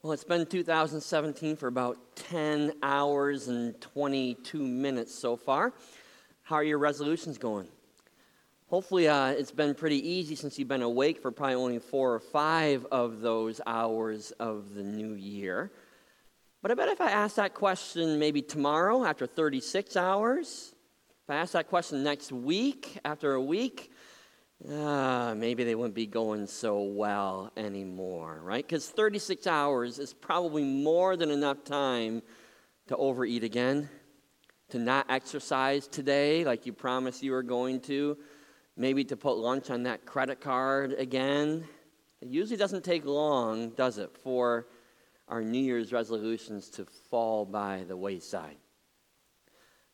Well, it's been 2017 for about 10 hours and 22 minutes so far. How are your resolutions going? Hopefully, uh, it's been pretty easy since you've been awake for probably only four or five of those hours of the new year. But I bet if I ask that question maybe tomorrow after 36 hours, if I ask that question next week after a week, uh, maybe they wouldn't be going so well anymore, right? Because 36 hours is probably more than enough time to overeat again, to not exercise today like you promised you were going to, maybe to put lunch on that credit card again. It usually doesn't take long, does it, for our New Year's resolutions to fall by the wayside.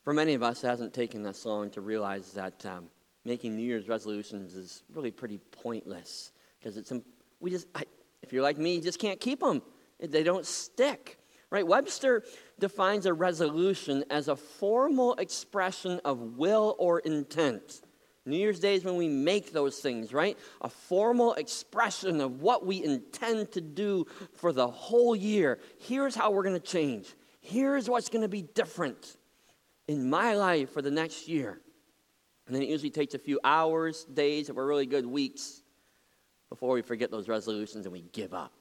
For many of us, it hasn't taken us long to realize that um, making New Year's resolutions is really pretty pointless because it's we just I, if you're like me, you just can't keep them. They don't stick. Right? Webster defines a resolution as a formal expression of will or intent. New Year's Day is when we make those things, right? A formal expression of what we intend to do for the whole year. Here's how we're going to change. Here's what's going to be different in my life for the next year. And then it usually takes a few hours, days, if we're really good, weeks before we forget those resolutions and we give up.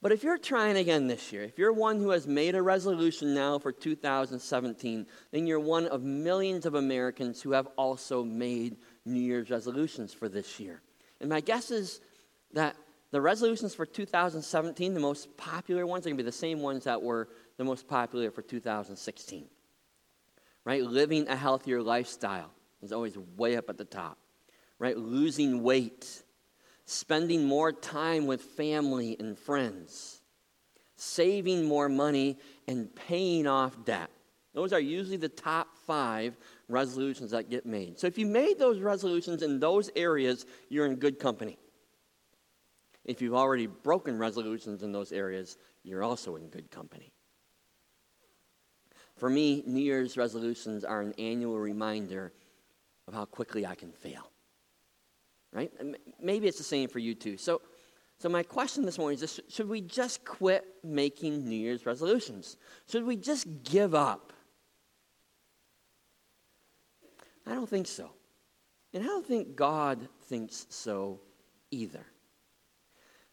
But if you're trying again this year, if you're one who has made a resolution now for 2017, then you're one of millions of Americans who have also made New Year's resolutions for this year. And my guess is that the resolutions for 2017, the most popular ones, are going to be the same ones that were the most popular for 2016 right? Living a healthier lifestyle is always way up at the top, right? Losing weight, spending more time with family and friends, saving more money, and paying off debt. Those are usually the top five resolutions that get made. So if you made those resolutions in those areas, you're in good company. If you've already broken resolutions in those areas, you're also in good company. For me, New Year's resolutions are an annual reminder of how quickly I can fail. Right? Maybe it's the same for you too. So, so my question this morning is this, should we just quit making New Year's resolutions? Should we just give up? I don't think so. And I don't think God thinks so either.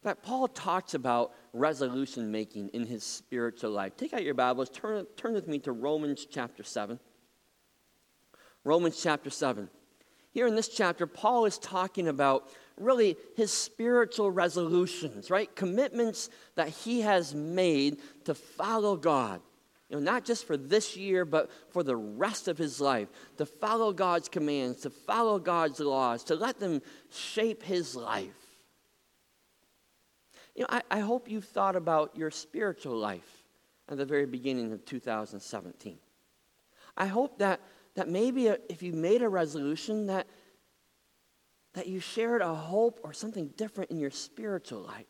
In fact, Paul talks about resolution making in his spiritual life. Take out your Bibles, turn, turn with me to Romans chapter 7. Romans chapter 7. Here in this chapter, Paul is talking about really his spiritual resolutions, right? Commitments that he has made to follow God. You know, not just for this year, but for the rest of his life, to follow God's commands, to follow God's laws, to let them shape his life. You know, I, I hope you've thought about your spiritual life at the very beginning of 2017. I hope that, that maybe uh, if you made a resolution that, that you shared a hope or something different in your spiritual life.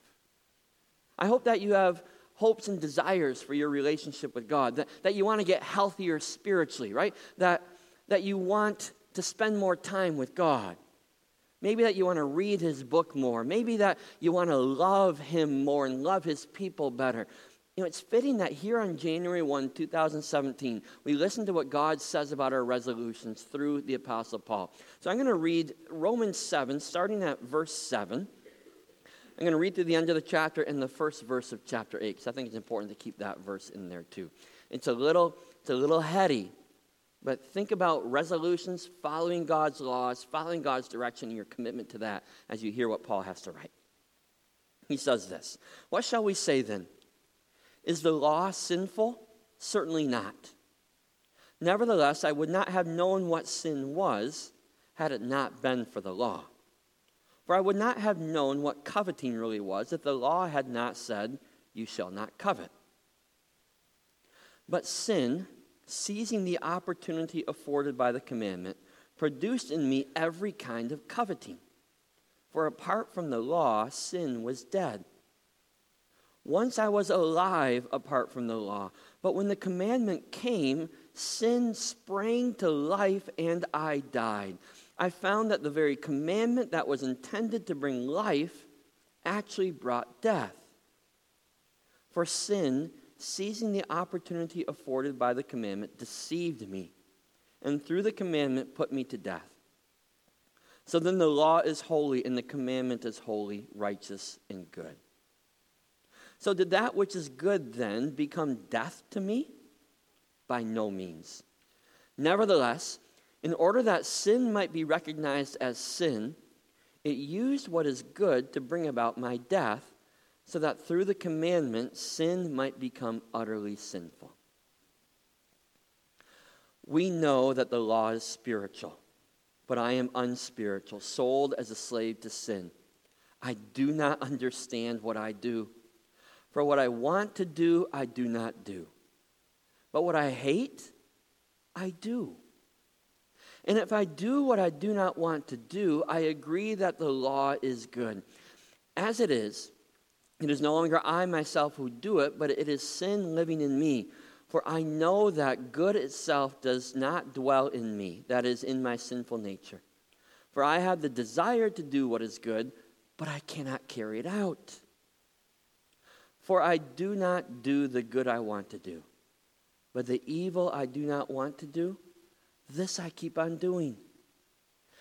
I hope that you have hopes and desires for your relationship with God, that, that you want to get healthier spiritually, right? That, that you want to spend more time with God. Maybe that you want to read his book more. Maybe that you want to love him more and love his people better. You know, it's fitting that here on January 1, 2017, we listen to what God says about our resolutions through the Apostle Paul. So I'm going to read Romans 7, starting at verse 7. I'm going to read through the end of the chapter and the first verse of chapter 8, because I think it's important to keep that verse in there too. It's a little, it's a little heady, but think about resolutions, following God's laws, following God's direction, and your commitment to that as you hear what Paul has to write. He says this What shall we say then? Is the law sinful? Certainly not. Nevertheless, I would not have known what sin was had it not been for the law. For I would not have known what coveting really was if the law had not said, You shall not covet. But sin, seizing the opportunity afforded by the commandment, produced in me every kind of coveting. For apart from the law, sin was dead. Once I was alive apart from the law, but when the commandment came, sin sprang to life and I died. I found that the very commandment that was intended to bring life actually brought death. For sin, seizing the opportunity afforded by the commandment, deceived me, and through the commandment put me to death. So then the law is holy, and the commandment is holy, righteous, and good. So did that which is good then become death to me? By no means. Nevertheless, in order that sin might be recognized as sin, it used what is good to bring about my death, so that through the commandment sin might become utterly sinful. We know that the law is spiritual, but I am unspiritual, sold as a slave to sin. I do not understand what I do. For what I want to do, I do not do. But what I hate, I do. And if I do what I do not want to do, I agree that the law is good. As it is, it is no longer I myself who do it, but it is sin living in me. For I know that good itself does not dwell in me, that is, in my sinful nature. For I have the desire to do what is good, but I cannot carry it out. For I do not do the good I want to do, but the evil I do not want to do this I keep on doing.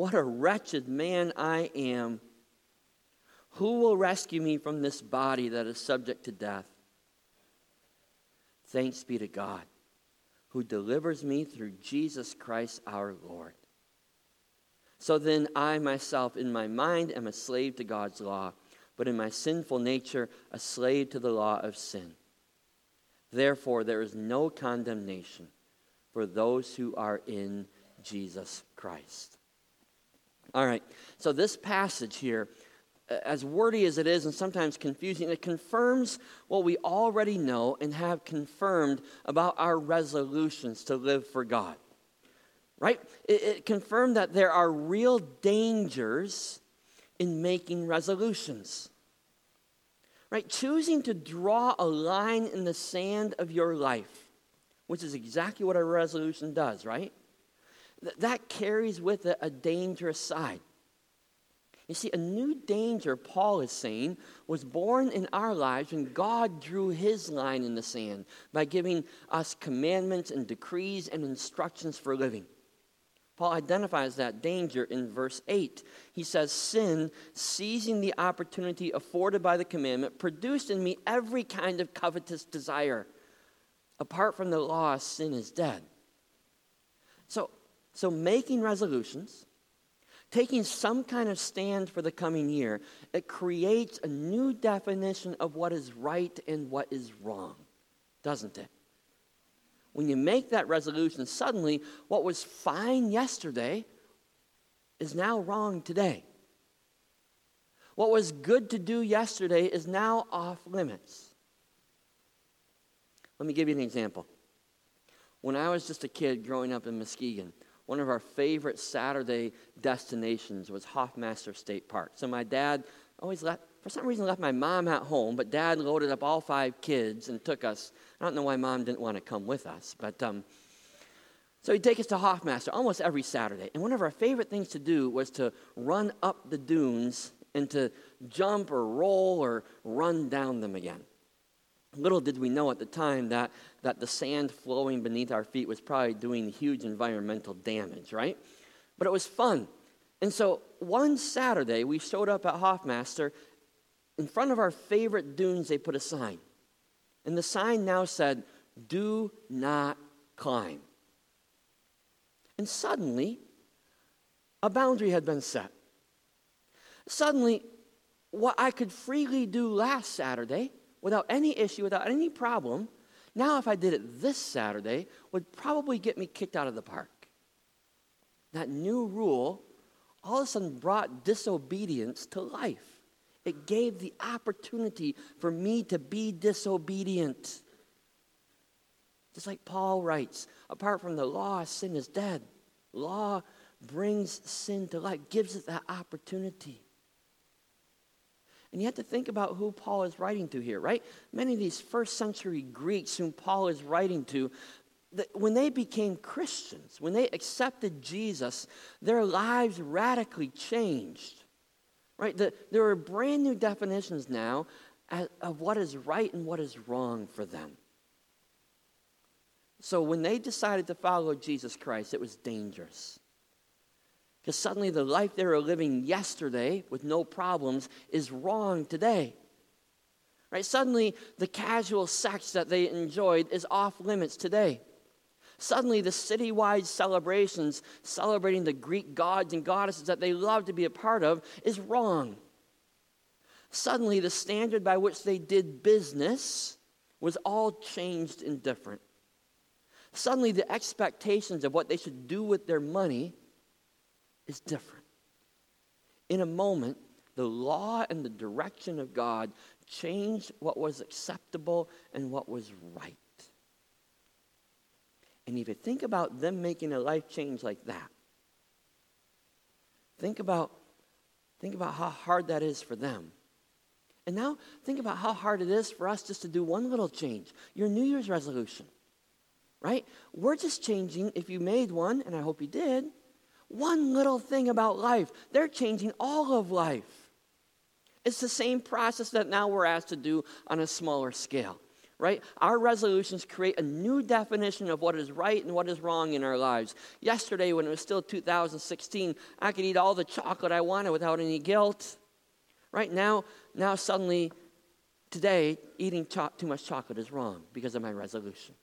What a wretched man I am. Who will rescue me from this body that is subject to death? Thanks be to God, who delivers me through Jesus Christ our Lord. So then, I myself, in my mind, am a slave to God's law but in my sinful nature, a slave to the law of sin. Therefore, there is no condemnation for those who are in Jesus Christ. All right, so this passage here, as wordy as it is and sometimes confusing, it confirms what we already know and have confirmed about our resolutions to live for God. Right? It, it confirmed that there are real dangers in making resolutions. Right? Choosing to draw a line in the sand of your life, which is exactly what a resolution does, right? Th- that carries with it a dangerous side. You see, a new danger, Paul is saying, was born in our lives when God drew his line in the sand by giving us commandments and decrees and instructions for living. Paul identifies that danger in verse 8. He says, Sin, seizing the opportunity afforded by the commandment, produced in me every kind of covetous desire. Apart from the law, sin is dead. So, so making resolutions, taking some kind of stand for the coming year, it creates a new definition of what is right and what is wrong, doesn't it? when you make that resolution, suddenly what was fine yesterday is now wrong today. What was good to do yesterday is now off limits. Let me give you an example. When I was just a kid growing up in Muskegon, one of our favorite Saturday destinations was Hoffmaster State Park. So my dad always left, for some reason left my mom at home, but dad loaded up all five kids and took us. I don't know why mom didn't want to come with us, but um, so he'd take us to Hoffmaster almost every Saturday. And one of our favorite things to do was to run up the dunes and to jump or roll or run down them again. Little did we know at the time that, that the sand flowing beneath our feet was probably doing huge environmental damage, right? But it was fun. And so one Saturday, we showed up at Hoffmaster in front of our favorite dunes, they put a sign. And the sign now said, Do not climb. And suddenly, a boundary had been set. Suddenly, what I could freely do last Saturday without any issue, without any problem, now if I did it this Saturday, would probably get me kicked out of the park. That new rule all of a sudden brought disobedience to life. It gave the opportunity for me to be disobedient. Just like Paul writes, apart from the law, sin is dead. Law brings sin to life, gives it that opportunity. And you have to think about who Paul is writing to here, right? Many of these first century Greeks whom Paul is writing to, when they became Christians, when they accepted Jesus, their lives radically changed. Right? The, there are brand new definitions now of what is right and what is wrong for them. So when they decided to follow Jesus Christ, it was dangerous. Because suddenly the life they were living yesterday with no problems is wrong today. Right? Suddenly the casual sex that they enjoyed is off limits today. Suddenly the citywide celebrations celebrating the Greek gods and goddesses that they loved to be a part of is wrong. Suddenly the standard by which they did business was all changed and different. Suddenly the expectations of what they should do with their money is different. In a moment, the law and the direction of God changed what was acceptable and what was right. And if you think about them making a life change like that, think about, think about how hard that is for them. And now think about how hard it is for us just to do one little change your New Year's resolution, right? We're just changing, if you made one, and I hope you did, one little thing about life. They're changing all of life. It's the same process that now we're asked to do on a smaller scale, right? Our resolutions create a new definition of what is right and what is wrong in our lives. Yesterday, when it was still 2016, I could eat all the chocolate I wanted without any guilt. Right now, now suddenly, today, eating cho- too much chocolate is wrong because of my resolution.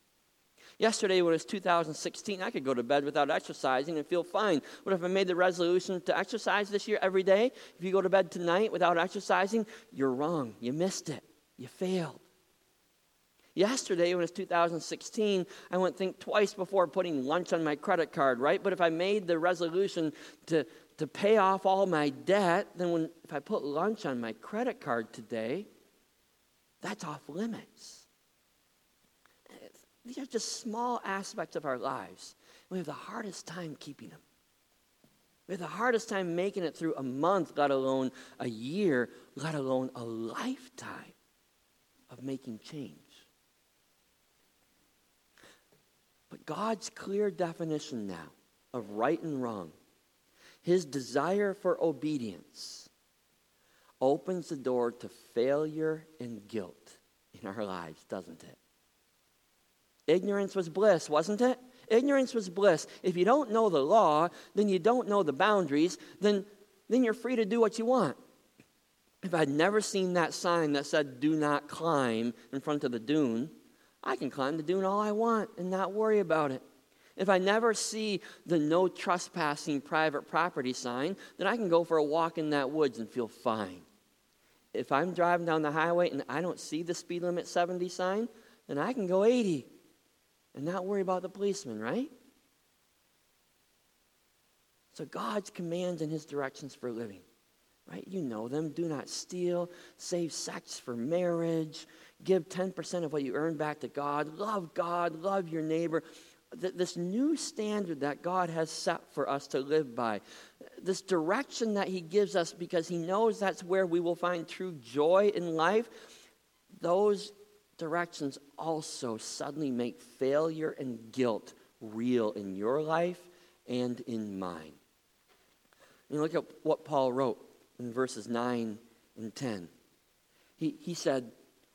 Yesterday, was 2016, I could go to bed without exercising and feel fine. But if I made the resolution to exercise this year every day, if you go to bed tonight without exercising, you're wrong. You missed it. You failed. Yesterday, when it was 2016, I wouldn't think twice before putting lunch on my credit card, right? But if I made the resolution to, to pay off all my debt, then when, if I put lunch on my credit card today, that's off limits. These are just small aspects of our lives. We have the hardest time keeping them. We have the hardest time making it through a month, let alone a year, let alone a lifetime of making change. But God's clear definition now of right and wrong, his desire for obedience, opens the door to failure and guilt in our lives, doesn't it? Ignorance was bliss, wasn't it? Ignorance was bliss. If you don't know the law, then you don't know the boundaries, then, then you're free to do what you want. If I'd never seen that sign that said, do not climb in front of the dune, I can climb the dune all I want and not worry about it. If I never see the no trespassing private property sign, then I can go for a walk in that woods and feel fine. If I'm driving down the highway and I don't see the speed limit 70 sign, then I can go 80 and not worry about the policeman, right? So God's commands and his directions for living, right? You know them. Do not steal, save sex for marriage, give 10% of what you earn back to God, love God, love your neighbor. This new standard that God has set for us to live by, this direction that He gives us because He knows that's where we will find true joy in life, those directions also suddenly make failure and guilt real in your life and in mine. And look at what Paul wrote in verses 9 and 10. He, he said,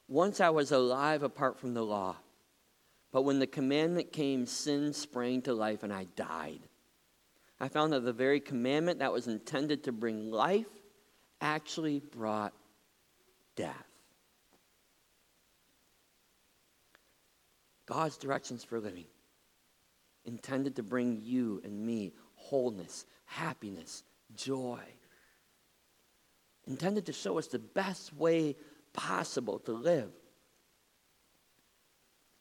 Once I was alive apart from the law, but when the commandment came, sin sprang to life and I died. I found that the very commandment that was intended to bring life actually brought death. God's directions for living, intended to bring you and me wholeness, happiness, joy, intended to show us the best way possible to live.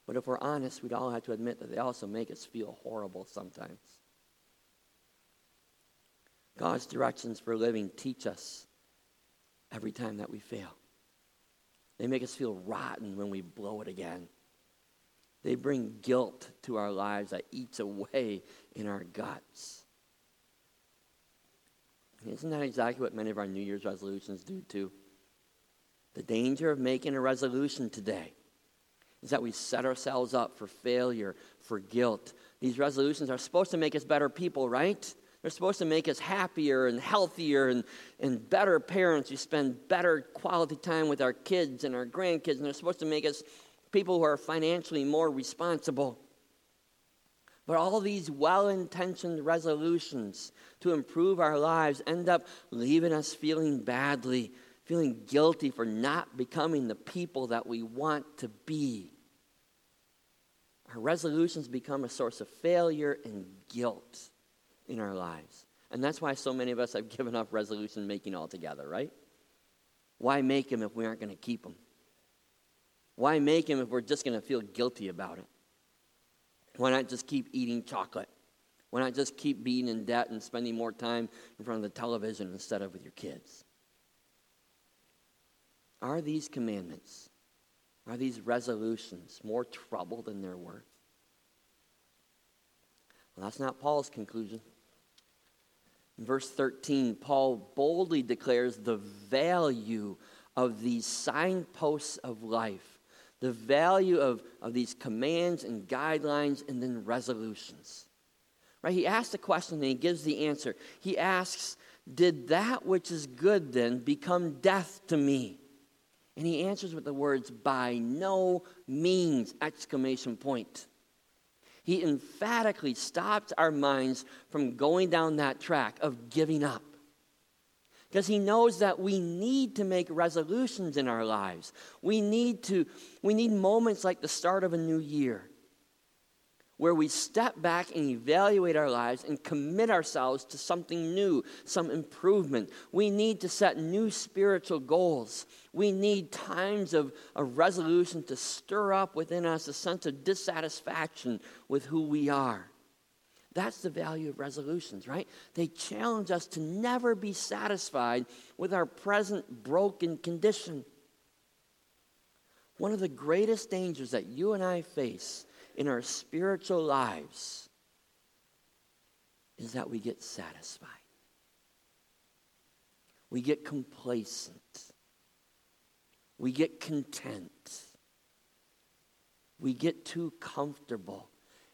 But if we're honest, we'd all have to admit that they also make us feel horrible sometimes. God's directions for living teach us every time that we fail. They make us feel rotten when we blow it again. They bring guilt to our lives that eats away in our guts. Isn't that exactly what many of our New Year's resolutions do, too? The danger of making a resolution today is that we set ourselves up for failure, for guilt. These resolutions are supposed to make us better people, right? They're supposed to make us happier and healthier and, and better parents. We spend better quality time with our kids and our grandkids, and they're supposed to make us people who are financially more responsible. But all these well intentioned resolutions to improve our lives end up leaving us feeling badly, feeling guilty for not becoming the people that we want to be. Our resolutions become a source of failure and guilt in our lives. And that's why so many of us have given up resolution making altogether, right? Why make them if we aren't going to keep them? Why make them if we're just going to feel guilty about it? Why not just keep eating chocolate? Why not just keep being in debt and spending more time in front of the television instead of with your kids? Are these commandments, are these resolutions more trouble than they're worth? Well, that's not Paul's conclusion. In verse 13, Paul boldly declares the value of these signposts of life, the value of, of these commands and guidelines and then resolutions. Right? He asks the question and he gives the answer. He asks, Did that which is good then become death to me? And he answers with the words, By no means! Exclamation point. He emphatically stops our minds from going down that track of giving up. Because he knows that we need to make resolutions in our lives. We need to, we need moments like the start of a new year where we step back and evaluate our lives and commit ourselves to something new, some improvement. We need to set new spiritual goals. We need times of, of resolution to stir up within us a sense of dissatisfaction with who we are. That's the value of resolutions, right? They challenge us to never be satisfied with our present broken condition. One of the greatest dangers that you and I face in our spiritual lives is that we get satisfied. We get complacent. We get content. We get too comfortable.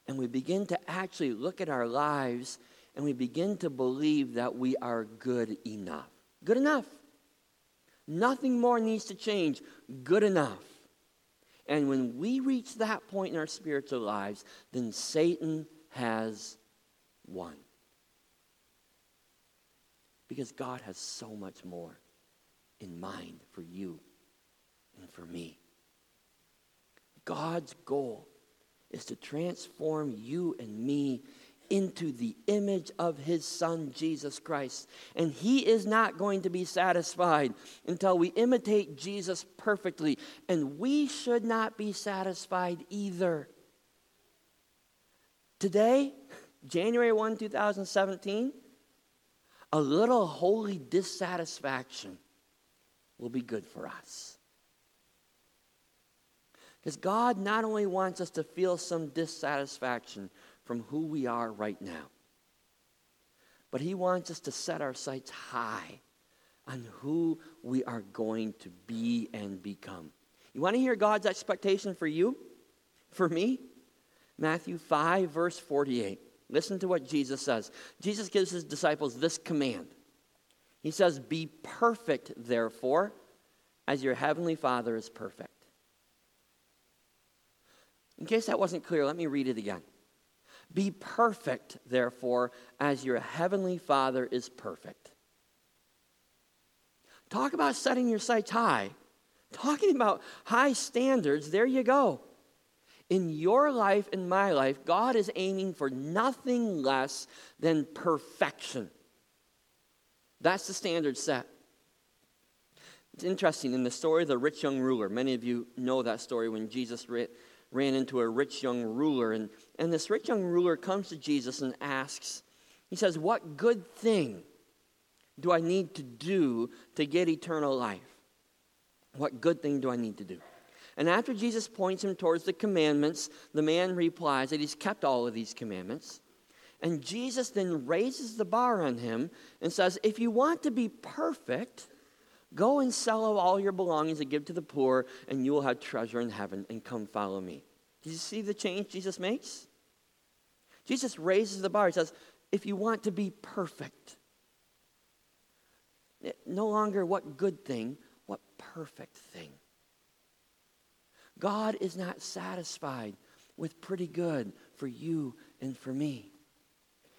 And we begin to actually look at our lives and we begin to believe that we are good enough. Good enough. Nothing more needs to change. Good enough. And when we reach that point in our spiritual lives, then Satan has won. Because God has so much more in mind for you and for me. God's goal is to transform you and me into the image of his son, Jesus Christ. And he is not going to be satisfied until we imitate Jesus perfectly. And we should not be satisfied either. Today, January 1, 2017, a little holy dissatisfaction will be good for us. Because God not only wants us to feel some dissatisfaction from who we are right now. But He wants us to set our sights high on who we are going to be and become. You want to hear God's expectation for you? For me? Matthew 5, verse 48. Listen to what Jesus says. Jesus gives his disciples this command. He says, Be perfect, therefore, as your heavenly Father is perfect. In case that wasn't clear, let me read it again. Be perfect, therefore, as your heavenly Father is perfect. Talk about setting your sights high. Talking about high standards, there you go. In your life and my life, God is aiming for nothing less than perfection. That's the standard set. It's interesting in the story of the rich young ruler. Many of you know that story when Jesus ran into a rich young ruler. And, and this rich young ruler comes to Jesus and asks, he says, What good thing do I need to do to get eternal life? What good thing do I need to do? And after Jesus points him towards the commandments, the man replies that he's kept all of these commandments. And Jesus then raises the bar on him and says, If you want to be perfect, go and sell all your belongings and give to the poor, and you will have treasure in heaven, and come follow me. Do you see the change Jesus makes? Jesus raises the bar. He says, If you want to be perfect, eh, no longer what good thing, what perfect thing. God is not satisfied with pretty good for you and for me.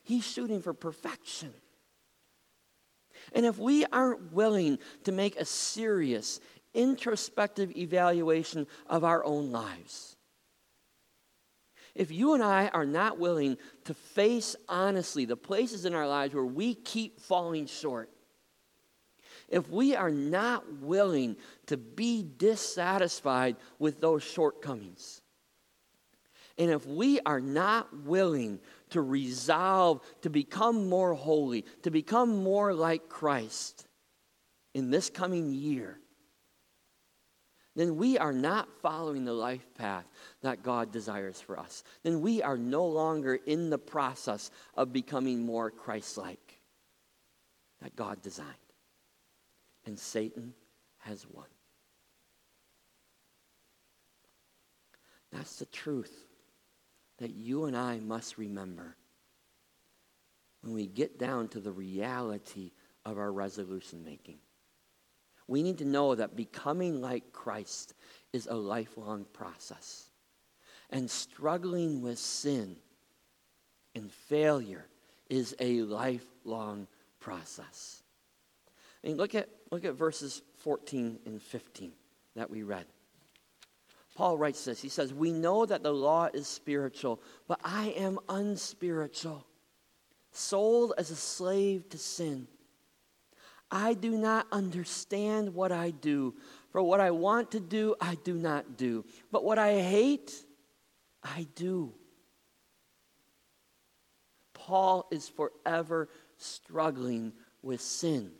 He's shooting for perfection. And if we aren't willing to make a serious, introspective evaluation of our own lives, if you and I are not willing to face honestly the places in our lives where we keep falling short, if we are not willing to be dissatisfied with those shortcomings, and if we are not willing to resolve to become more holy, to become more like Christ in this coming year, then we are not following the life path that God desires for us. Then we are no longer in the process of becoming more Christ like that God designed. And Satan has won. That's the truth that you and I must remember when we get down to the reality of our resolution making. We need to know that becoming like Christ is a lifelong process. And struggling with sin and failure is a lifelong process. I mean, look at, look at verses 14 and 15 that we read. Paul writes this. He says, We know that the law is spiritual, but I am unspiritual, sold as a slave to sin. I do not understand what I do, for what I want to do, I do not do. But what I hate, I do. Paul is forever struggling with sin.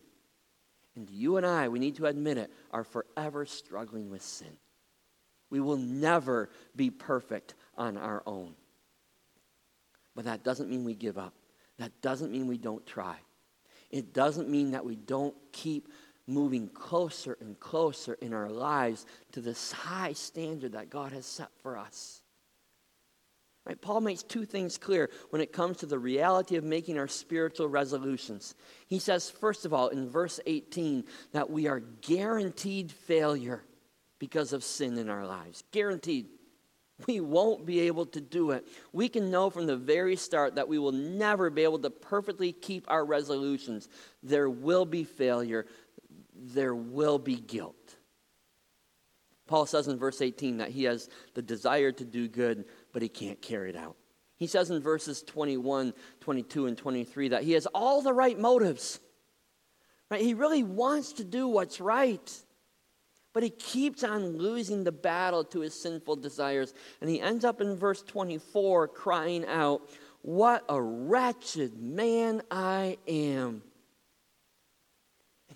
And you and I, we need to admit it, are forever struggling with sin. We will never be perfect on our own. But that doesn't mean we give up. That doesn't mean we don't try. It doesn't mean that we don't keep moving closer and closer in our lives to this high standard that God has set for us. Right? Paul makes two things clear when it comes to the reality of making our spiritual resolutions. He says, first of all, in verse 18, that we are guaranteed failure because of sin in our lives. Guaranteed. We won't be able to do it. We can know from the very start that we will never be able to perfectly keep our resolutions. There will be failure, there will be guilt. Paul says in verse 18 that he has the desire to do good, but he can't carry it out. He says in verses 21, 22, and 23 that he has all the right motives. Right? He really wants to do what's right. But he keeps on losing the battle to his sinful desires. And he ends up in verse 24 crying out, What a wretched man I am.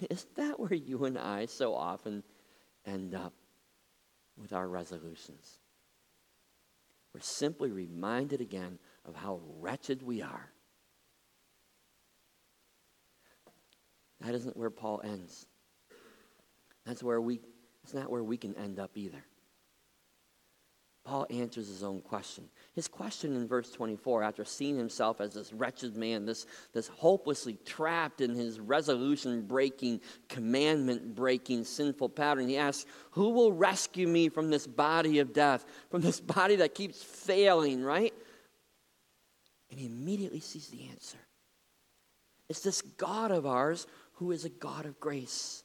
is that where you and I so often end up with our resolutions? We're simply reminded again of how wretched we are. That isn't where Paul ends. That's where we it's not where we can end up either. Paul answers his own question. His question in verse 24, after seeing himself as this wretched man, this, this hopelessly trapped in his resolution breaking, commandment breaking, sinful pattern, he asks, Who will rescue me from this body of death, from this body that keeps failing, right? And he immediately sees the answer. It's this God of ours who is a God of grace.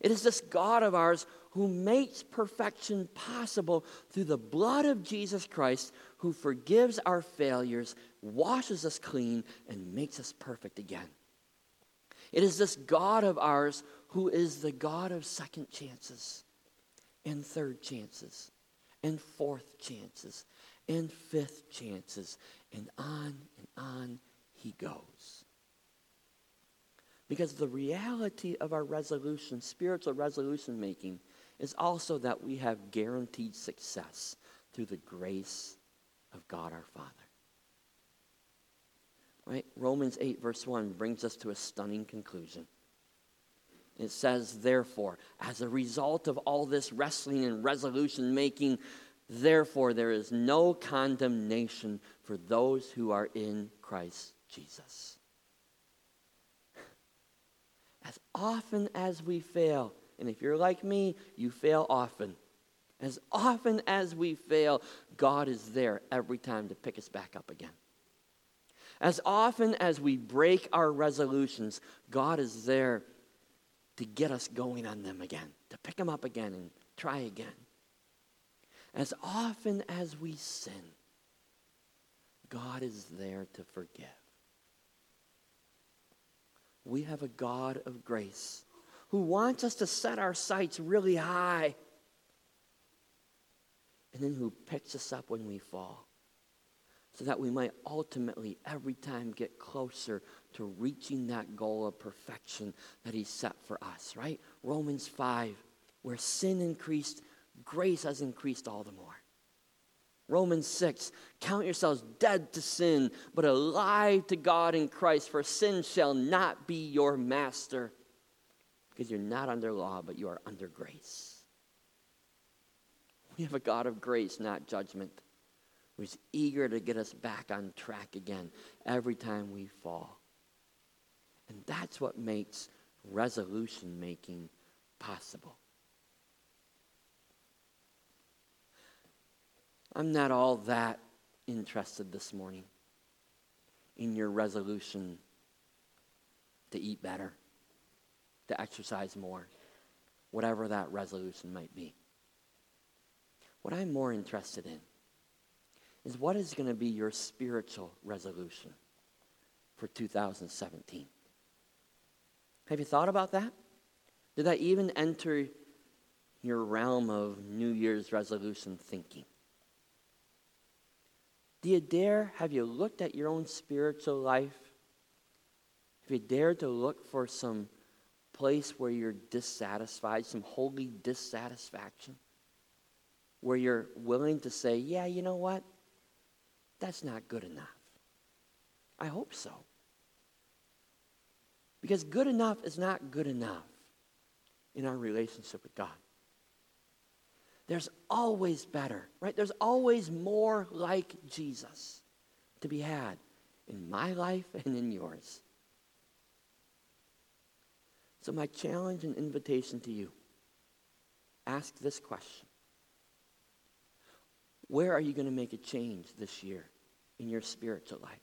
It is this God of ours who makes perfection possible through the blood of Jesus Christ, who forgives our failures, washes us clean, and makes us perfect again. It is this God of ours who is the God of second chances, and third chances, and fourth chances, and fifth chances, and on and on he goes. Because the reality of our resolution, spiritual resolution making, is also that we have guaranteed success through the grace of God our Father. Right? Romans 8, verse 1 brings us to a stunning conclusion. It says, therefore, as a result of all this wrestling and resolution making, therefore there is no condemnation for those who are in Christ Jesus. As often as we fail, and if you're like me, you fail often. As often as we fail, God is there every time to pick us back up again. As often as we break our resolutions, God is there to get us going on them again, to pick them up again and try again. As often as we sin, God is there to forgive. We have a God of grace who wants us to set our sights really high and then who picks us up when we fall so that we might ultimately every time get closer to reaching that goal of perfection that he set for us, right? Romans 5, where sin increased, grace has increased all the more. Romans 6, count yourselves dead to sin, but alive to God in Christ, for sin shall not be your master, because you're not under law, but you are under grace. We have a God of grace, not judgment who's eager to get us back on track again every time we fall. And that's what makes resolution making possible. I'm not all that interested this morning in your resolution to eat better, to exercise more, whatever that resolution might be. What I'm more interested in is what is going to be your spiritual resolution for 2017? Have you thought about that? Did that even enter your realm of New Year's resolution thinking? Do you dare, have you looked at your own spiritual life? Have you dared to look for some place where you're dissatisfied, some holy dissatisfaction? Where you're willing to say, yeah, you know what? That's not good enough. I hope so. Because good enough is not good enough in our relationship with God. There's always better, right? There's always more like Jesus to be had in my life and in yours. So, my challenge and invitation to you ask this question where are you going to make a change this year in your spiritual life?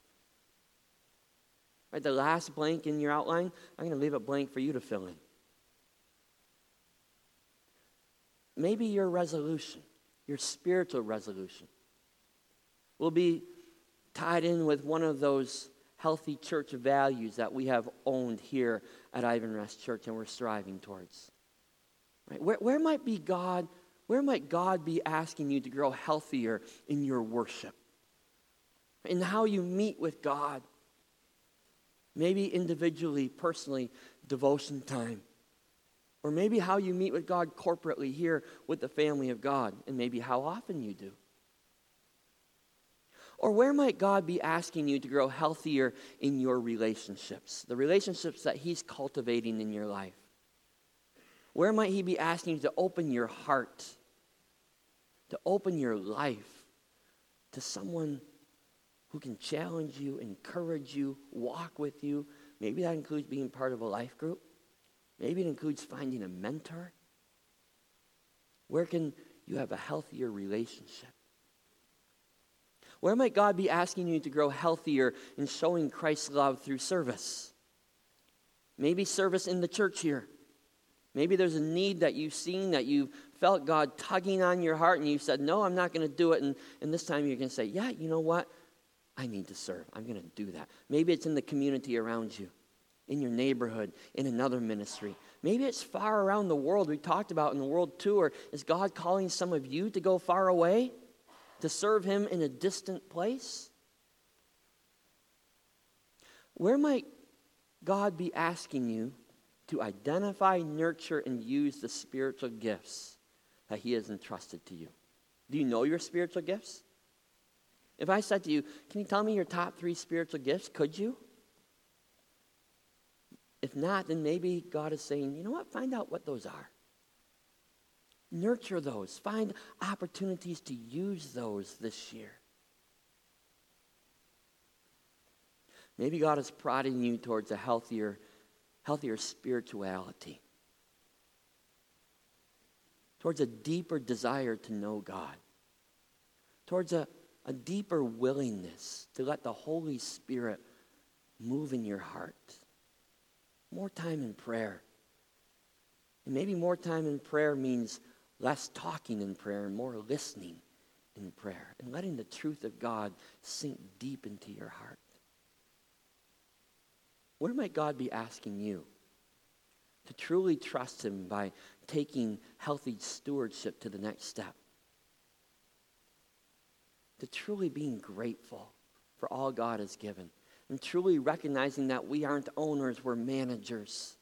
Right, the last blank in your outline, I'm going to leave a blank for you to fill in. Maybe your resolution, your spiritual resolution, will be tied in with one of those healthy church values that we have owned here at Ivanrest Church and we're striving towards. Right? Where, where might be God where might God be asking you to grow healthier in your worship? In how you meet with God? Maybe individually, personally, devotion time. Or maybe how you meet with God corporately here with the family of God, and maybe how often you do. Or where might God be asking you to grow healthier in your relationships, the relationships that He's cultivating in your life? Where might He be asking you to open your heart, to open your life to someone who can challenge you, encourage you, walk with you? Maybe that includes being part of a life group. Maybe it includes finding a mentor. Where can you have a healthier relationship? Where might God be asking you to grow healthier in showing Christ's love through service? Maybe service in the church here. Maybe there's a need that you've seen that you've felt God tugging on your heart and you said, No, I'm not going to do it. And, and this time you're going to say, Yeah, you know what? I need to serve. I'm going to do that. Maybe it's in the community around you, in your neighborhood, in another ministry. Maybe it's far around the world. We talked about in the world tour. Is God calling some of you to go far away to serve Him in a distant place? Where might God be asking you to identify, nurture, and use the spiritual gifts that He has entrusted to you? Do you know your spiritual gifts? If I said to you, Can you tell me your top three spiritual gifts? Could you? If not, then maybe God is saying, You know what? Find out what those are. Nurture those. Find opportunities to use those this year. Maybe God is prodding you towards a healthier, healthier spirituality, towards a deeper desire to know God, towards a, a deeper willingness to let the Holy Spirit move in your heart. More time in prayer. And maybe more time in prayer means less talking in prayer and more listening in prayer and letting the truth of God sink deep into your heart. Where might God be asking you to truly trust Him by taking healthy stewardship to the next step? To truly being grateful for all God has given and truly recognizing that we aren't owners, we're managers,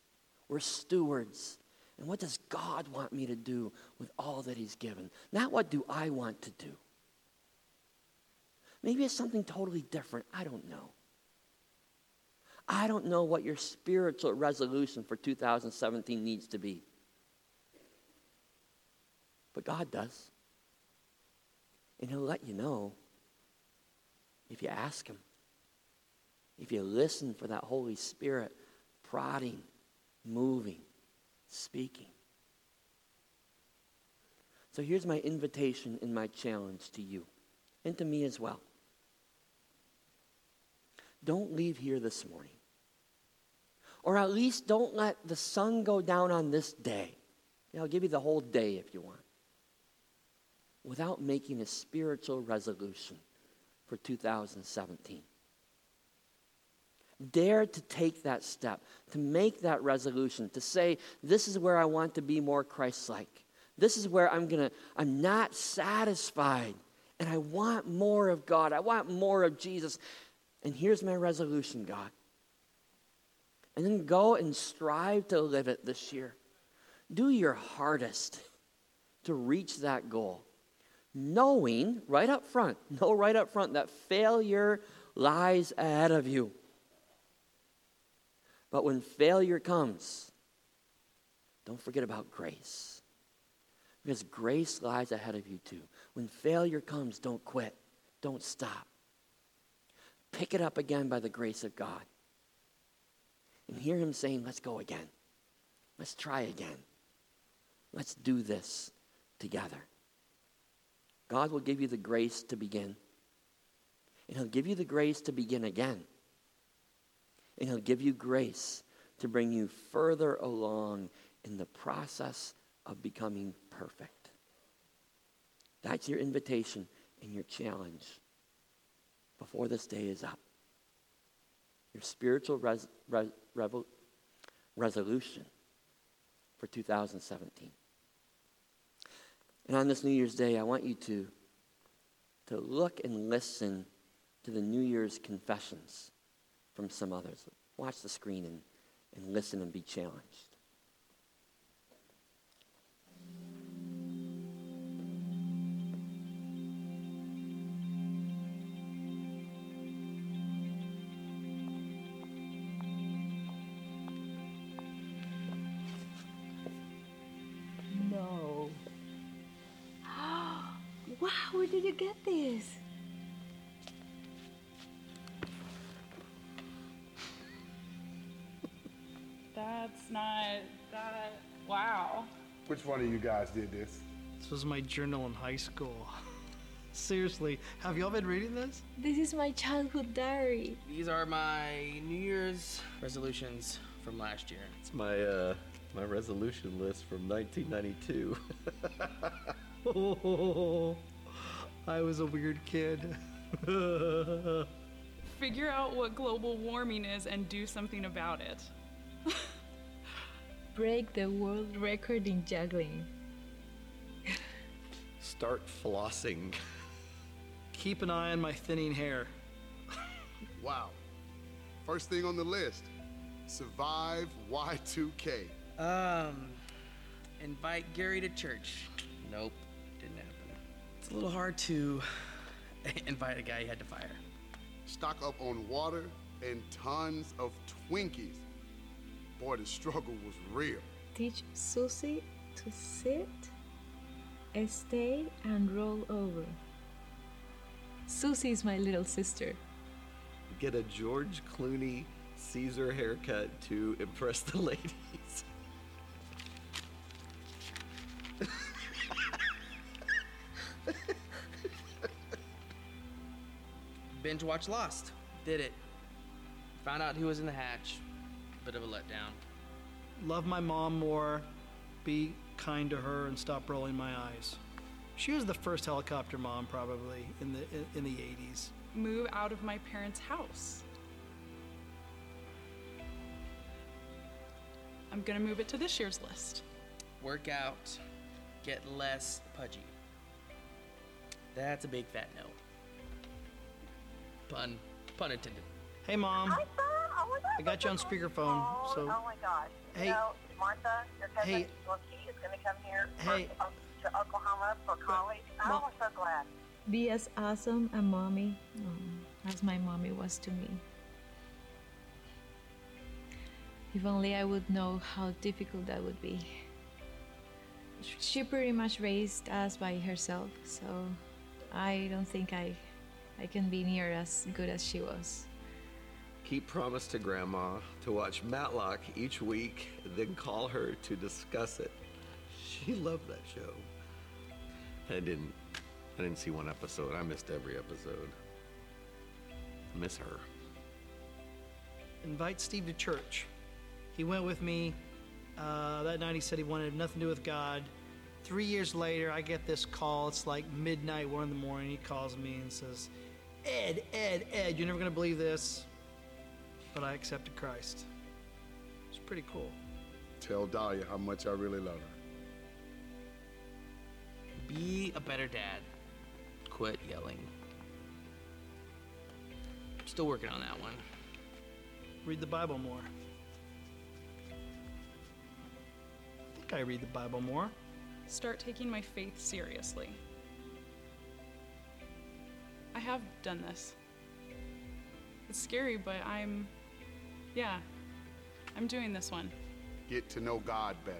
we're stewards. And what does God want me to do with all that He's given? Not what do I want to do. Maybe it's something totally different. I don't know. I don't know what your spiritual resolution for 2017 needs to be. But God does. And He'll let you know if you ask Him, if you listen for that Holy Spirit prodding, moving, speaking. So here's my invitation and my challenge to you and to me as well. Don't leave here this morning or at least don't let the sun go down on this day. I'll give you the whole day if you want. Without making a spiritual resolution for 2017. Dare to take that step, to make that resolution, to say, this is where I want to be more Christ like. This is where I'm going to, I'm not satisfied and I want more of God. I want more of Jesus. And here's my resolution, God. And then go and strive to live it this year. Do your hardest to reach that goal. Knowing right up front, know right up front that failure lies ahead of you. But when failure comes, don't forget about grace. Because grace lies ahead of you too. When failure comes, don't quit, don't stop. Pick it up again by the grace of God and hear him saying, Let's go again. Let's try again. Let's do this together. God will give you the grace to begin. And He'll give you the grace to begin again. And He'll give you grace to bring you further along in the process of becoming perfect. That's your invitation and your challenge before this day is up. Your spiritual res, res, resolution for 2017. And on this New Year's Day, I want you to, to look and listen to the New Year's confessions from some others. Watch the screen and, and listen and be challenged. Which one of you guys did this? This was my journal in high school. Seriously, have y'all been reading this? This is my childhood diary. These are my New Year's resolutions from last year. It's my uh my resolution list from 1992. oh, I was a weird kid. Figure out what global warming is and do something about it. Break the world record in juggling. Start flossing. Keep an eye on my thinning hair. wow. First thing on the list survive Y2K. Um, invite Gary to church. Nope, didn't happen. It's a little hard to invite a guy you had to fire. Stock up on water and tons of Twinkies. Boy, the struggle was real. Teach Susie to sit, stay, and roll over. Susie is my little sister. Get a George Clooney Caesar haircut to impress the ladies. Binge watch Lost. Did it. Found out who was in the hatch. Bit of a letdown. Love my mom more, be kind to her, and stop rolling my eyes. She was the first helicopter mom, probably, in the, in, in the 80s. Move out of my parents' house. I'm gonna move it to this year's list. Work out. Get less pudgy. That's a big fat no. Pun. Pun intended. Hey, Mom. I got you on speakerphone, so- Oh, oh my gosh. Hey. You know, Martha, your cousin, Hey. well, she is going to come here Hey. for, to Oklahoma for college. Mom. Oh, I'm so glad. Be as awesome a mommy oh, as my mommy was to me. If only I would know how difficult that would be. She pretty much raised us by herself, so I don't think I, I can be near as good as she was. Keep promise to Grandma to watch Matlock each week, then call her to discuss it. She loved that show. I didn't. I didn't see one episode. I missed every episode. Miss her. Invite Steve to church. He went with me. Uh, that night he said he wanted nothing to do with God. Three years later, I get this call. It's like midnight, one in the morning. He calls me and says, Ed, Ed, Ed, you're never going to believe this, but I accepted Christ. It's pretty cool. Tell Dahlia how much I really love her. Be a better dad. Quit yelling. Still working on that one. Read the Bible more. I think I read the Bible more. Start taking my faith seriously. I have done this. It's scary, but I'm. Yeah. I'm doing this one. Get to know God better.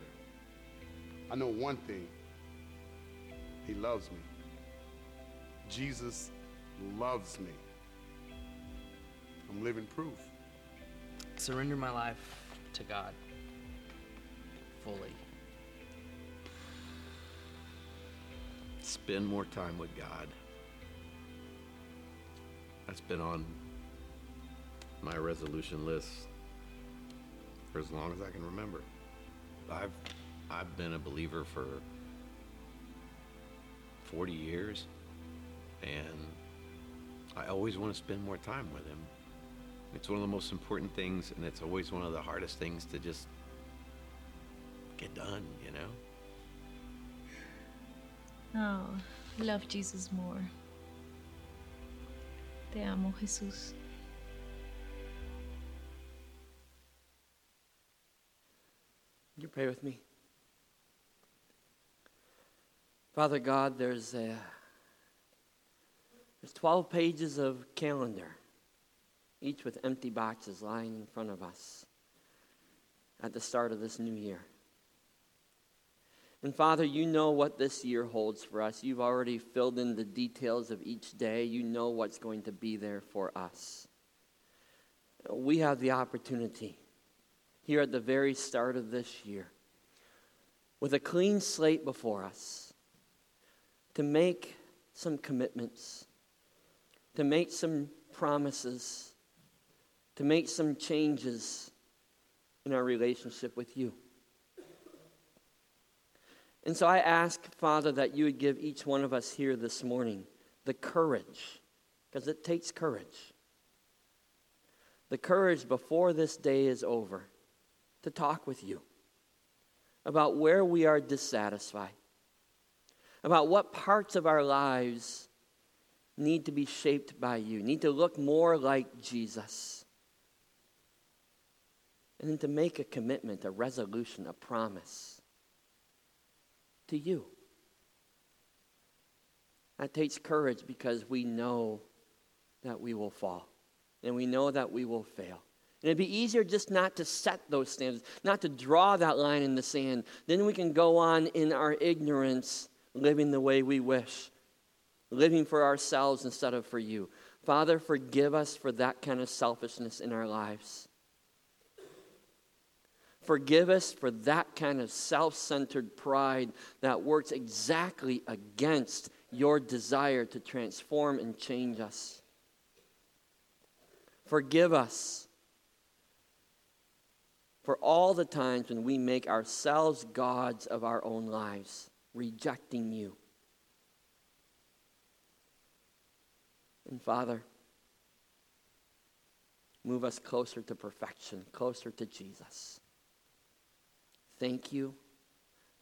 I know one thing. He loves me. Jesus loves me. I'm living proof. Surrender my life to God. Fully. Spend more time with God. That's been on my resolution list for as long as I can remember. I've I've been a believer for 40 years and I always want to spend more time with him. It's one of the most important things and it's always one of the hardest things to just get done, you know? Oh, love Jesus more. Te amo, Jesús. You pray with me. Father God, there's a, there's 12 pages of calendar, each with empty boxes lying in front of us at the start of this new year. And Father, you know what this year holds for us. You've already filled in the details of each day. You know what's going to be there for us. We have the opportunity here at the very start of this year with a clean slate before us to make some commitments, to make some promises, to make some changes in our relationship with you. And so I ask, Father, that you would give each one of us here this morning the courage, because it takes courage, the courage before this day is over to talk with you about where we are dissatisfied, about what parts of our lives need to be shaped by you, need to look more like Jesus. And then to make a commitment, a resolution, a promise to you. That takes courage because we know that we will fall and we know that we will fail. And it'd be easier just not to set those standards, not to draw that line in the sand. Then we can go on in our ignorance, living the way we wish, living for ourselves instead of for you. Father, forgive us for that kind of selfishness in our lives. Forgive us for that kind of self centered pride that works exactly against your desire to transform and change us. Forgive us for all the times when we make ourselves gods of our own lives, rejecting you. And Father, move us closer to perfection, closer to Jesus. Thank you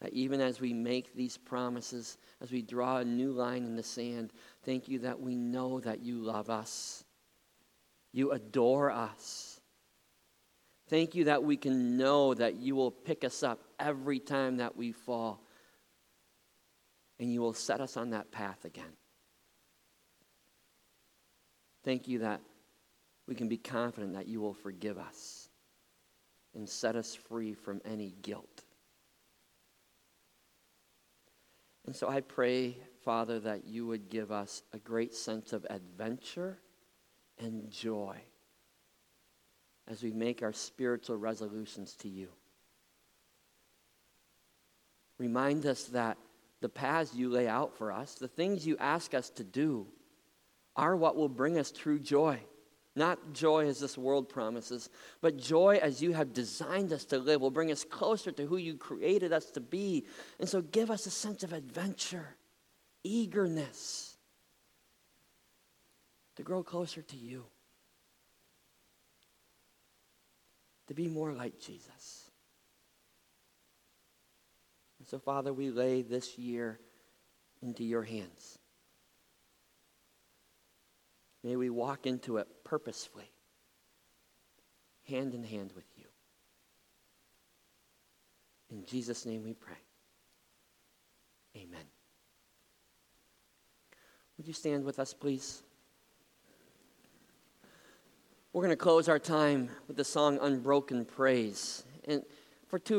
that even as we make these promises, as we draw a new line in the sand, thank you that we know that you love us. You adore us. Thank you that we can know that you will pick us up every time that we fall and you will set us on that path again. Thank you that we can be confident that you will forgive us and set us free from any guilt. And so I pray, Father, that you would give us a great sense of adventure and joy as we make our spiritual resolutions to you. Remind us that the paths you lay out for us, the things you ask us to do, are what will bring us true joy. Not joy as this world promises, but joy as you have designed us to live will bring us closer to who you created us to be. And so give us a sense of adventure, eagerness to grow closer to you, to be more like Jesus. And so, Father, we lay this year into your hands. May we walk into it purposefully, hand in hand with you. In Jesus' name we pray. Amen. Would you stand with us, please? We're going to close our time with the song Unbroken Praise. And for two